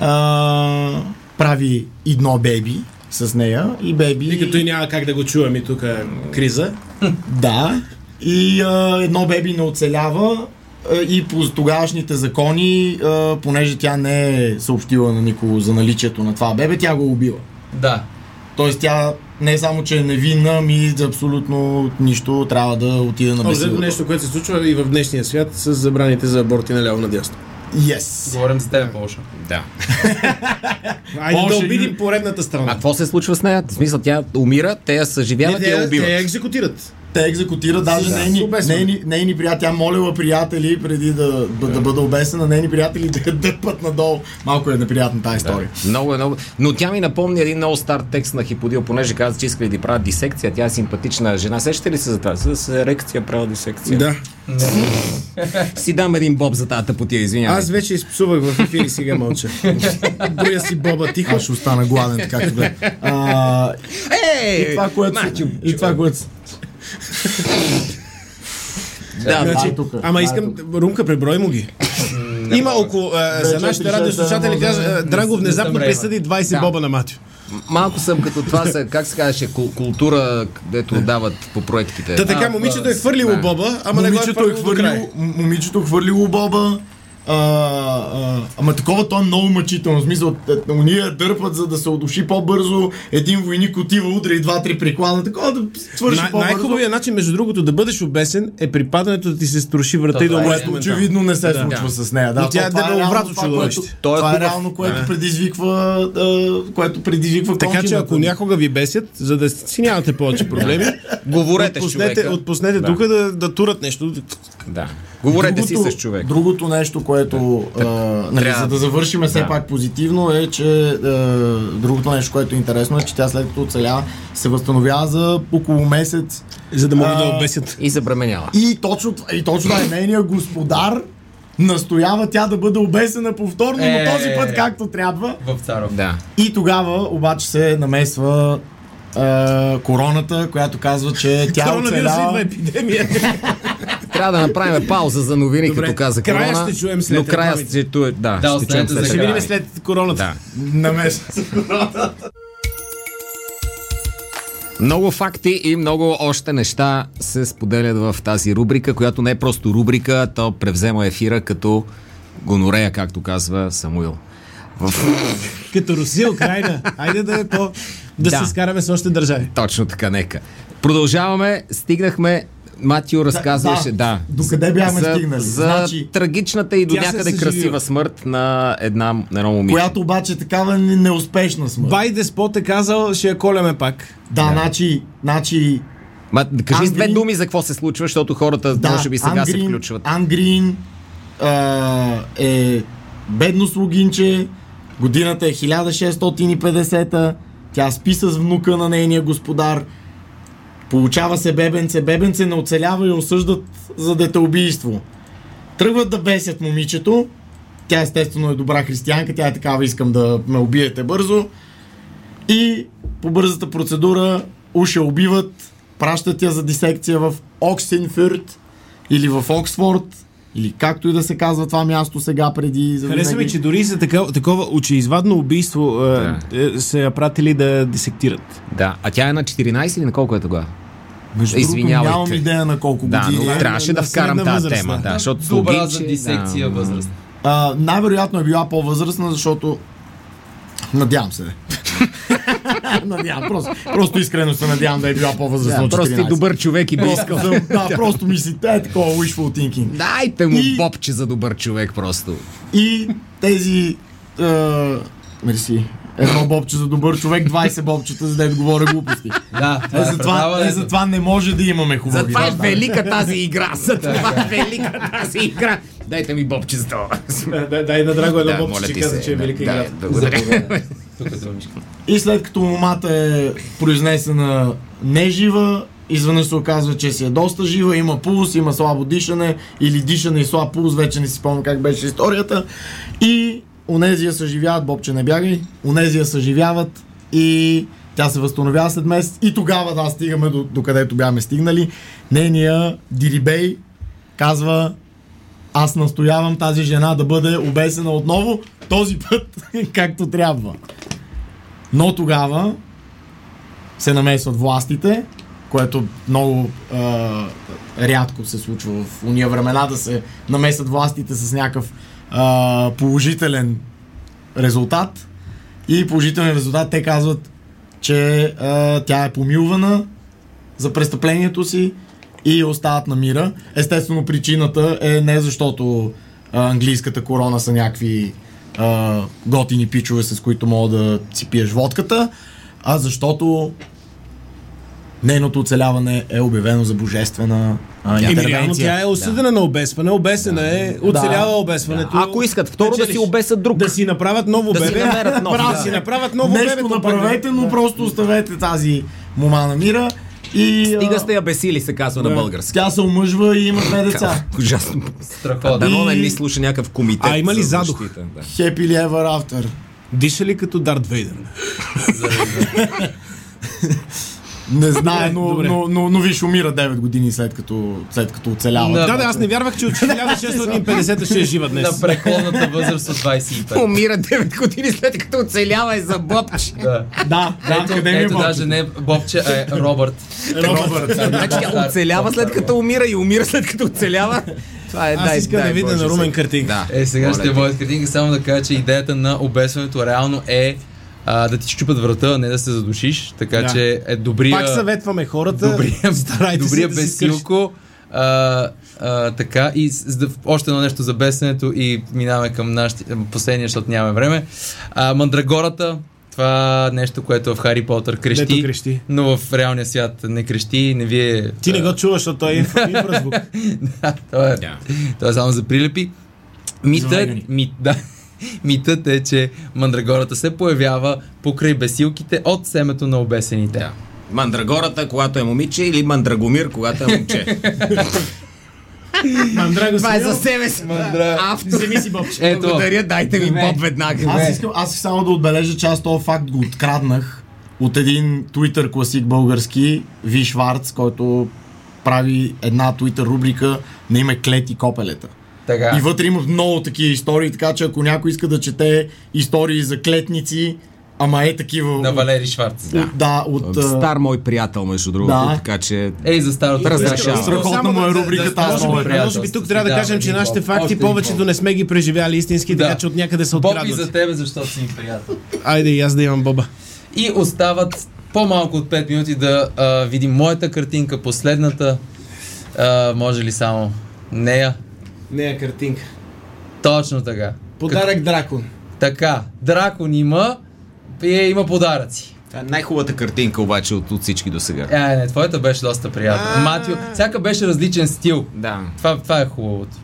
а, прави едно беби с нея и беби... И като и няма как да го чувам и тук е криза. Да. И а, едно беби не оцелява а, и по тогавашните закони, а, понеже тя не е съобщила на никого за наличието на това бебе, тя го убива. Да. Тоест тя не само, че е невинна, ми за абсолютно нищо трябва да отиде на бесилото. нещо, което се случва и в днешния свят с забраните за аборти наляво надясно. Yes. Говорим за тебе, Полша. да. [LAUGHS] Айде да и- обидим поредната А страна. какво се случва с нея? В смисъл, тя умира, те я съживяват и я убиват. те я екзекутират. Те екзекутират, даже Да. нейни, нейни, нейни приятели, тя молила приятели преди да, да, да бъде обесена, нейни приятели [LAUGHS] да дърпат надолу. Малко е неприятна тази история. Много е много. Но тя ми напомни един много стар текст на Хиподил, понеже каза, че искали да правят дисекция. Тя е симпатична жена. Сещате ли се за това? С ерекция правя дисекция. Да. Си дам един боб за тази тъпотия, извинявай. Аз вече изпсувах в ефир и сега мълча. Броя си боба тихо. Аз ще остана гладен, така като гледа. А, Ей! и това, което... мачо, И това, което... Да, Значи, да. е. Ама искам, Румка, преброй му ги. Има около, а, за нашите радиослушатели, Драгов съм внезапно присъди 20 Да. боба на Матио. Малко съм като това, са, как се казваше, кул- култура, дето дават по проектите. Та така, момичето е хвърлило боба, ама не го е е хвърлило момичето е хвърлило боба. А, а, ама такова то е много мъчително. В смисъл, уния дърпат, за да се удуши по-бързо. Един войник отива, удра и два-три приклада. Такова да свърши Най- по-бързо. най-хубавият начин, между другото, да бъдеш обесен е при падането да ти се струши врата То и да е умреш очевидно не се Да. случва с нея. Да, Но тя е дебеловрато чудовище. е Това е хубав. реално, което Да. предизвиква, а, което предизвиква Така че ако някога ви бесят, за да си нямате повече проблеми, [LAUGHS] Говорете отпуснете, човека. отпуснете Да. тук да, да турат нещо. Да. Говорете си с човек. Другото нещо, което, а, нали, Трябва- за да завършим все Да. пак позитивно, е, че а, другото нещо, което е интересно, е, че тя след като оцелява, се възстановява за около месец. За да могат А, да обесят. И забременява. И точно, и точно да е нейният господар настоява тя да бъде обесена повторно, Е. но този път както трябва. В Царов. Да. И тогава обаче се намесва а, короната, която казва, че тя Коронавирус идва оцелява. епидемия. [LAUGHS] Трябва да направим пауза за новини, Добре, като каза края корона. ще чуем след но края ще да, Да, ще чуем след Ще видим след короната. Да. Намесва се. Много факти и много още неща се споделят в тази рубрика, която не е просто рубрика, то превзема ефира като гонорея, както казва Самуил. Като Русия, Украина. Айде да е по... Да, Да. се скараме с още държави. Точно така, нека. Продължаваме, стигнахме Матио разказваше, да. Докъде бяхме за, стигнали? За Значи, трагичната и до се някъде красива смърт на една, на едно момиче. която обаче такава не- неуспешна смърт. Бай Деспот е казал, ще я коляме пак. Да, значи, значи Ма, кажи с две Ангрин- думи за какво се случва, защото хората Да, може би сега се Ангрин, включват. Ангрин а, е бедно слугинче, годината е 1650, тя спи с внука на нейния господар, получава се бебенце, бебенце не оцелява и осъждат за детеубийство. Тръгват да бесят момичето, тя естествено е добра християнка, тя е такава, искам да ме убиете бързо. И по бързата процедура я убиват, пращат я за дисекция в Оксенфюрт или в Оксфорд, или както и да се казва това място сега преди. За Хареса ми, че дори за такова, такова очеизвадно убийство да. е, се я пратили да дисектират. Да, а тя е на 14 или на колко е тогава? Между другото, Извинявайте. нямам идея на колко Да, години. но е. трябваше да вкарам тази тема. да. Да, защото Добра за слугинче, дисекция да, възраст. А, най-вероятно е била по-възрастна, защото [LAUGHS] Надявам се. [LAUGHS] надявам, просто, просто искрено се надявам да е била по-възрастна Да, от 14. просто и добър човек и би искал. [LAUGHS] да, просто мислите, е такова wishful thinking. Дайте му И- бобче за добър човек просто. И тези... Е, мерси. Едно бобче за добър човек, 20 бобчета, за да говоря глупости. Да, Е, това е затова, е, затова не може да имаме хубави Затова е велика тази игра. Затова е велика тази игра. Дайте ми бобче за това. Дай, дай на Драго едно Да, бобче, че ти каза, че е велика Да, игра. Благодаря. Тук е думичка. И след като момата е произнесена нежива, изведнъж се оказва, че си е доста жива, има пулс, има слабо дишане или дишане и слаб пулс, вече не си спомням как беше историята. И онези я съживяват, Бобче не бягай, онези я съживяват и тя се възстановява след месец и тогава да стигаме до, до където бяхме стигнали. Нейния Дирибей казва аз настоявам тази жена да бъде обесена отново, този път [LAUGHS] както трябва. Но тогава се намесват властите, което много а, рядко се случва в уния времена да се намесят властите с някакъв а, положителен резултат. И положителен резултат те казват, че а, тя е помилвана за престъплението си и остават на мира. Естествено, причината е не защото английската корона са някакви а, готини пичове, с които мога да си пиеш водката, а защото нейното оцеляване е обявено за божествена а, Еми, интервенция. тя е осъдена на обесване, обесена е, оцелява обесването. Ако искат второ да си Печелиш. обесат друг. Да си направят ново Да си бебе. намерят ново, Браво, да. да си направят ново Нещо бебе. направете, но просто оставете тази мома на мира. И Стига сте я бесили, се казва на български. тя се омъжва и има две деца. Ужасно. Страхотно. Дано не И- ни слуша някакъв комитет. А, има ли за задух? Да. Happily ever after. Диша ли като Дарт Вейдър? [LAUGHS] Не знае, Добре, но, добре. но, но, но виж, умира 9 години след като, след като оцелява. Да. Да, да, аз не вярвах, че от 1650 ще е жива днес. На преклонната възраст от 25. Умира 9 години след като оцелява е за бобче. Да. Да, да, Ето, къде ми е ето Бобче? даже не Бобче, а е Робърт. Робърт. Значи тя оцелява след като умира и умира след като оцелява. Това е Аз дай, искам да видя на Румен картинка. Да. Е, сега Моля ще бъде картинка, само да кажа, че идеята на обесването реално е а, да ти щупат врата, а не да се задушиш. Така Да. че е добрия, Пак съветваме хората. добрия, [LAUGHS] старайте се добрия да скършите. безсилко. А, а, така, и с- да, още едно нещо за бесенето и минаваме към нашите, последния, защото нямаме време. А, мандрагората, това нещо, което в Хари Потър крещи, Дето крещи. но в реалния свят не крещи, не ви е... Ти не го чуваш, защото той е инфра- [LAUGHS] инфразвук. да, това е, Да. това е само за прилепи. Митът, мит, да, митът е, че мандрагората се появява покрай бесилките от семето на обесените. Да. Мандрагората, когато е момиче, или Мандрагомир, когато е момче. [LAUGHS] Мандраго Това е за себе си. Мандра- Авто. Вземи си бобче. Ето. Благодаря, дайте ми боб веднага. Аз искам, аз искам само да отбележа, че аз този факт го откраднах от един Twitter класик български, Ви Шварц, който прави една Twitter рубрика на име Клети копелета. Така. И вътре има много такива истории, така че ако някой иска да чете истории за клетници, Ама е такива. на Валери Шварц. от- Да, от... Стар мой приятел, между другото, Да. така че... Ей, за старото Разрешавам. приятелство. Страхотна Само му е да- рубриката, да- може би-. Може би тук трябва да Да, кажем, че нашите факти повечето не сме ги преживяли истински, Да. така че от някъде се Боб и открадват. за тебе, защото си ми приятел. Айде и аз да имам боба. И остават по-малко от 5 минути да а, видим моята картинка, последната. А, може ли само нея? Нея картинка. Точно така. Подарък дракон. Така, дракон има и е, има подаръци. Това е най-хубавата картинка обаче от, от всички до сега. Е, не, твоята беше доста приятна. Матио, всяка беше различен стил. Да. Това, това е хубавото.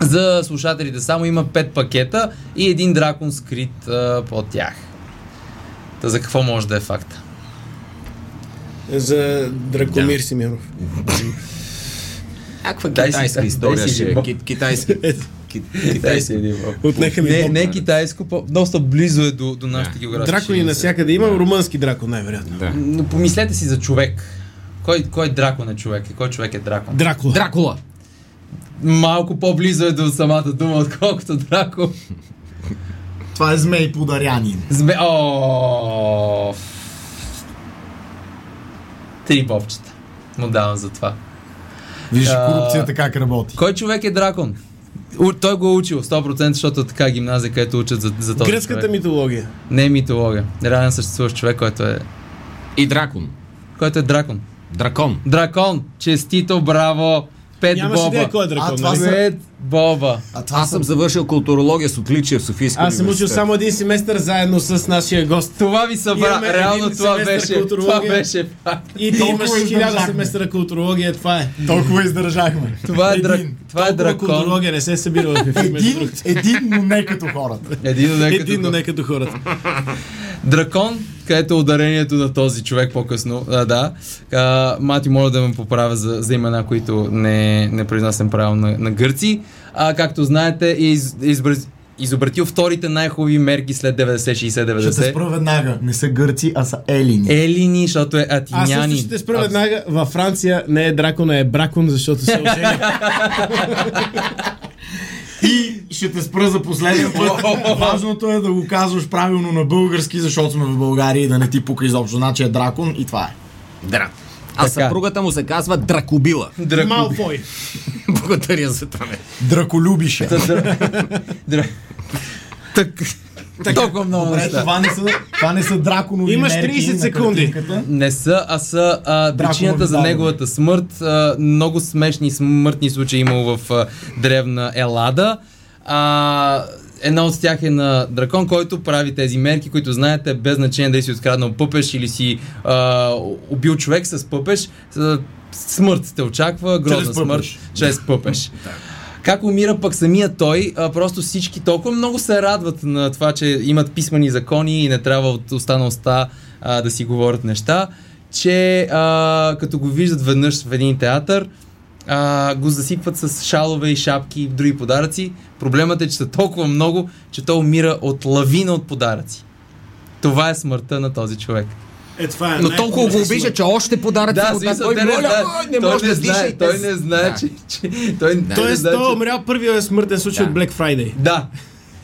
За слушателите само има 5 пакета и един дракон скрит а, под тях. Та за какво може да е факта? За Дракомир Симеонов. [LAUGHS] Някаква китайска история ще е. Китайски. Отнеха ми Не, не китайско, по- доста близо е до, до нашите Да. географски Дракони навсякъде има, румънски дракон най-вероятно. Да. Но помислете си за човек. Кой, кой дракон е човек? И кой човек е дракон? Дракула. Дракула. Малко по-близо е до самата дума, отколкото дракон. Това е змей подарянин. Зме... О! Три бобчета. Му давам за това. Виж корупцията как работи. Кой човек е дракон? У, той го е учил 100%, защото е така гимназия, където учат за, за този Гръцката човек. митология. Не е митология. Реално съществуващ човек, който е, И дракон. който е дракон. Дракон. Дракон! Честито, браво! Пет Нямаш боба! идея кой е дракон. А, това нали? са- боба! А това Аз съм завършил културология с отличие в Софийския Аз съм учил само един семестър заедно с нашия гост. Това ви събра. Имаме Реално това беше, това беше факт. И ти имаш хиляда семестъра културология, това е. Толкова издържахме. Това е, драк... това е дракон. културология не се е събира в ефир, Един, един, но не като хората. Един, но не като Един, но не като хората. Дракон, където е ударението на този човек по-късно. А, да. А, Мати, моля да ме поправя за, за имена, които не, не произнасям правилно на, на гърци. А, както знаете, е из, избраз, изобретил вторите най-хубави мерки след 90-60-90. Ще те спра веднага. Не са гърци, а са елини. Елини, защото е Аз атиняни. също ще спра веднага. Във Франция не е дракон, а е бракон, защото се ожени. И ще те спра за последен път. Важното е да го казваш правилно на български, защото сме в България и да не ти пука изобщо. Значи е дракон и това е. Дра. А Така. съпругата му се казва Дракобила. Дракон. Малфой. [LAUGHS] Благодаря за това. Драколюбише. Дра... Так... Толкова много Добре, неща. това не са, това не са драконови Имаш мерки 30 на секунди. Не са, а са а, причината за неговата смърт. А, много смешни смъртни случаи имало в а, древна Елада. А, една от тях е на дракон, който прави тези мерки, които знаете, без значение дали си откраднал пъпеш или си а, убил човек с пъпеш. Смърт те очаква, грозна смърт, чрез пъпеш. [LAUGHS] Как умира пък самия той, а, просто всички толкова много се радват на това, че имат писмени закони и не трябва от уста на уста а, да си говорят неща, че а, като го виждат веднъж в един театър, а, го засипват с шалове и шапки и други подаръци. Проблемът е, че са толкова много, че той умира от лавина от подаръци. Това е смъртта на този човек. Е, това е Но толкова го обича, че още подаръци Да, му смисъл, да, той не моля, ой, не той може не да знае, той не знае, Да. че, че той, той знае, той е че- умрял първия смъртен случай Да. от Black Friday. Да.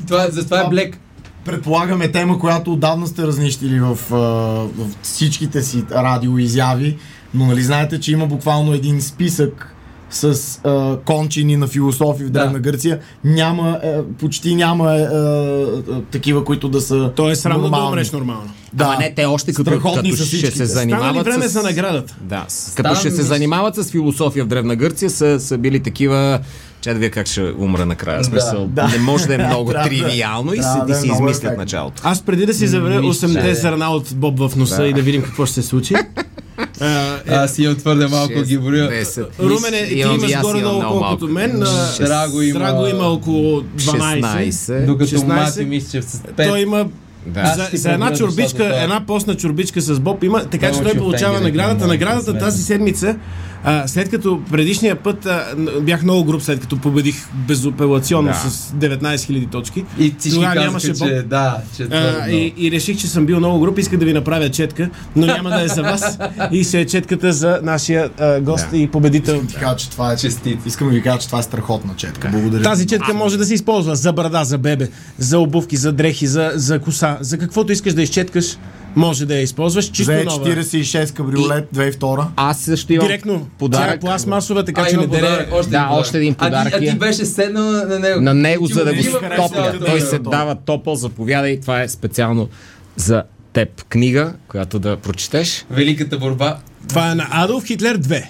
Това, затова е блек. Предполагаме тема, която отдавна сте разнищили в, в всичките си радиоизяви, но нали знаете, че има буквално един списък с а, кончини на философи в Да. Древна Гърция. Няма, е, почти няма е, е, е, такива, които да са То е срамно да умреш нормално. Да. Ама не, те още като, Страхотни като са ще се Стана ли занимават време с... за наградата? Да, Стана като ще се занимават с философия в Древна Гърция, са, са били такива... Че да вия как ще умра накрая. В Смисъл, Да. не може да е [LAUGHS] много Трябва да- тривиално и, се, да е си много измислят ефектно. началото. Аз преди да си Нищо. 8-те зърна от Боб в носа Да. и да видим какво ще се случи. [LAUGHS] А, е, Аз имам твърде малко ги броя. Румене, ти имаш аз горе имам много много колкото мен. Драго има- има около 12. 16. Докато 16. Мати мисля, че с 5. Той има Да. За, за една чорбичка, е- една постна чорбичка с Боб има, така че той получава наградата. Наградата тази седмица А, след като предишния път а, бях много груп, след като победих безапелационно Да. с 19 000 точки. И Тогава нямаше че Боб. да, че А, е и, и реших, че съм бил много груп, исках да ви направя четка, но няма да е за вас. И ще е четката за нашия а, гост Да. и победител. Ти кажа, че това е... Честит. Искам да ви кажа, че това е страхотна четка. Благодаря. Тази четка може да се използва за брада, за бебе, за обувки, за дрехи, за, за коса, за каквото искаш да изчеткаш, може да я използваш. Чисто нова. 246 кабриолет, 2002. Аз също имам Директно. Тя е подарък пластмасова, така а, че не дере. подарък, още Да, един подарък. още един подарък А ти, а е. ти беше седнал на, него. на него, за да го има харесва топля. да Той се дава топъл, заповядай. Това е специално за теб книга, която да прочетеш. Великата борба. Това е на Адолф Хитлер 2.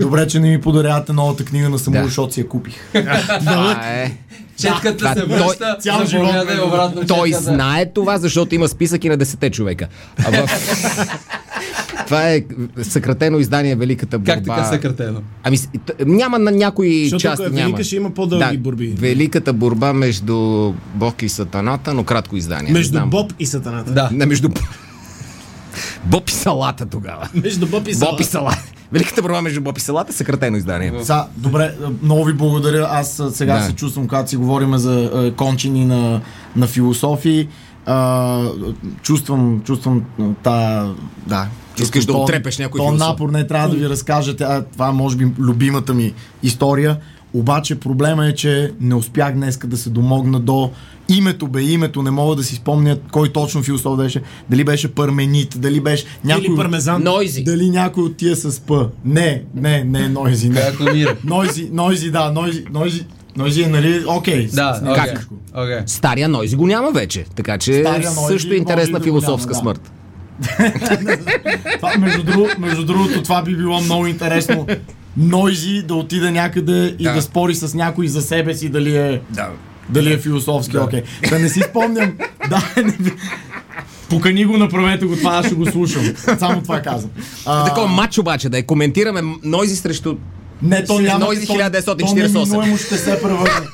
Добре, че не ми подарявате новата книга на Самуил, Да. защото си я купих. Това е. Четката Да, се той- връща, цял живот ме- обратно Той четката. знае това, защото има списък и на 10 човека. А в... това е съкратено издание Великата борба. Как така съкратено? Ами, няма на някои Защото части. ако е велика, ще има по-дълги борби. Великата борба между Бог и Сатаната, но кратко издание. Между знам. Боб и Сатаната. Да. Не, между... Боб и Салата тогава. Между Боб и Боб Салата. и Салата. Великата борба между Боб и Салата, съкратено издание. Са, добре, много ви благодаря. Аз а, сега Да. се чувствам, когато си говорим за а, кончини на, на философии. А, чувствам, чувствам а, та, да. Искаш да отрепеш някой То философ. напор не трябва да ви разкажа. Тя, това е може би любимата ми история. Обаче проблема е, че не успях днеска да се домогна до името, бе, името, не мога да си спомня кой точно философ беше. Дали беше Парменит, дали беше някой... Или пармезан. Нойзи. Дали някой от тия с П? Не, не, не, Нойзи, не. Нойзи, Нойзи, да, Нойзи, Нойзи, Нойзи е, нали, окей. с- Да, с- окей. Как? Окей. Стария Нойзи го няма вече. Така че Стария също може интересна да философска няма, да. смърт. [LAUGHS] Това, между, друго, между другото, това би било много интересно. Нойзи да отиде някъде и Да. да, спори с някой за себе си дали е, Да. Дали е философски, окей. Да не си спомням. да, не, Покани го, направете го, това аз ще го слушам. Само това казвам. А, Такова матч обаче да е. Коментираме Нойзи срещу... Не, то няма. Нойзи то- 1948. То неминуемо ще се превърне.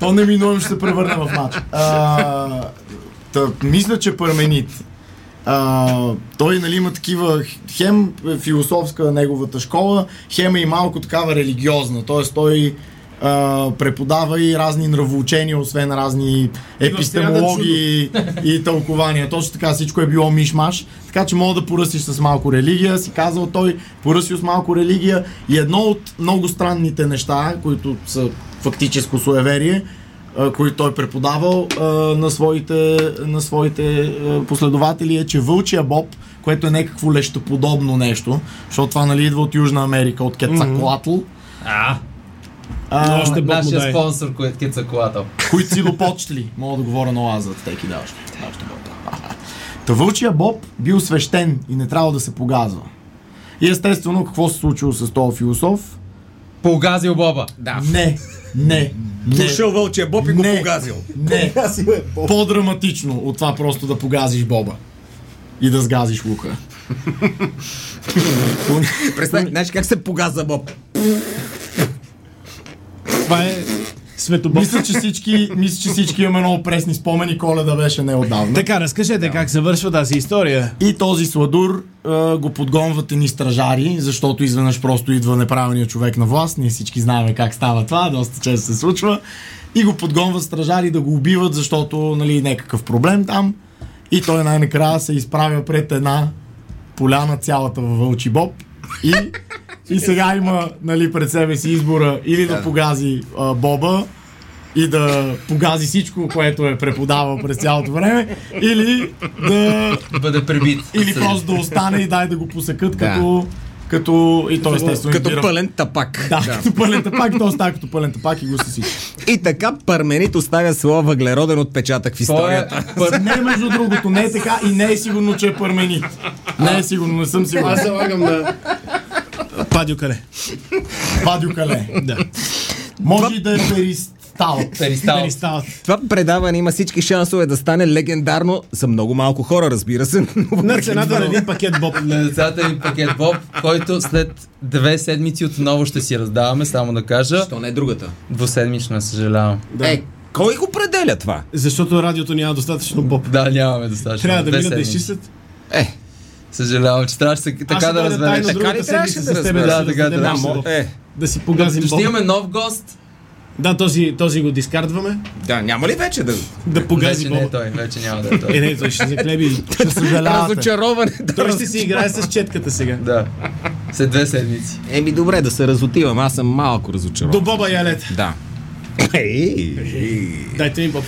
то неминуемо ще се превърне в матч. А, та, мисля, че Парменит. А, той нали, има такива хем философска неговата школа, хем е и малко такава религиозна. Тоест той а, преподава и разни нравоучения, освен разни епистемологии и тълкования. Точно така всичко е било мишмаш. Така че мога да поръсиш с малко религия, си казал той, поръсил с малко религия. И едно от много странните неща, които са фактическо суеверие, които той преподавал а, на своите, на своите а, последователи е, че вълчия боб, което е някакво лещоподобно нещо, защото това нали идва от Южна Америка, от Кецаклатл, А, Но още Боб нашия дай. спонсор, който е Кецакуатъл. които си допочтли. Мога да говоря много аз за теки да още. още боб. Та вълчия боб бил свещен и не трябва да се погазва. И естествено, какво се случило с този философ? Погазил Боба. Да. Не, не, не. Дошъл вълчия Боб и го Не. погазил. Не. По-драматично от това просто да погазиш Боба. И да сгазиш лука. Представи, знаеш как се погаза Боб? Това е Светобоб. Мисля, че всички, мисля, че всички имаме много пресни спомени. Коледа беше неотдавна. Така, разкажете как завършва тази история. И този сладур а, го подгонват едни стражари, защото изведнъж просто идва неправилният човек на власт. Ние всички знаем как става това, доста често се случва. И го подгонват стражари да го убиват, защото нали, някакъв проблем там. И той най-накрая се изправя пред една поляна цялата във Вълчи Боб. И, и сега има нали, пред себе си избора или да погази а, Боба, и да погази всичко, което е преподавал през цялото време, или да Да бъде пребит. или просто да остане и дай да го посекат като, като и то естествено Като избира- пълен тапак. Да, като пълен тапак, то става като пълен тапак и го съси. И така Парменит оставя своя въглероден отпечатък в Той е историята. пър... Не, между другото, не е така и не е сигурно, че е парменит. Не е сигурно, не съм сигурен. Аз залагам на Падю Кале. Вадю Кале. Да. Може и да е перистал. Перистал. Перистал. Това предаване има всички шансове да стане легендарно за много малко хора, разбира се. На цената на един пакет Боб. на децата един пакет Боб, който след две седмици отново ще си раздаваме, само да кажа. Що не е другата? Двуседмично, съжалявам. Да. Е, кой го определя това? Защото радиото няма достатъчно Боб. Да, нямаме достатъчно. Трябва да минат да изчистят. Е, Съжалявам, че трябваше се- така ще да разбереш. Така ли трябваше да с тебе разбера? да, Да, така да, трябва. да, Мо- е, да си погазим Ще имаме нов гост. Да, този, този го дискардваме. да, няма ли вече да... Да погази Вече не е той, вече няма да е Е, той. не, той ще заклеби. Ще съжалявате. Разочароване. Той ще си играе с четката сега. Да. След две седмици. Еми добре, да се разотивам. Аз съм малко разочарован. До Боба Ялет. Да. Ей, ей. Дайте ми Боб.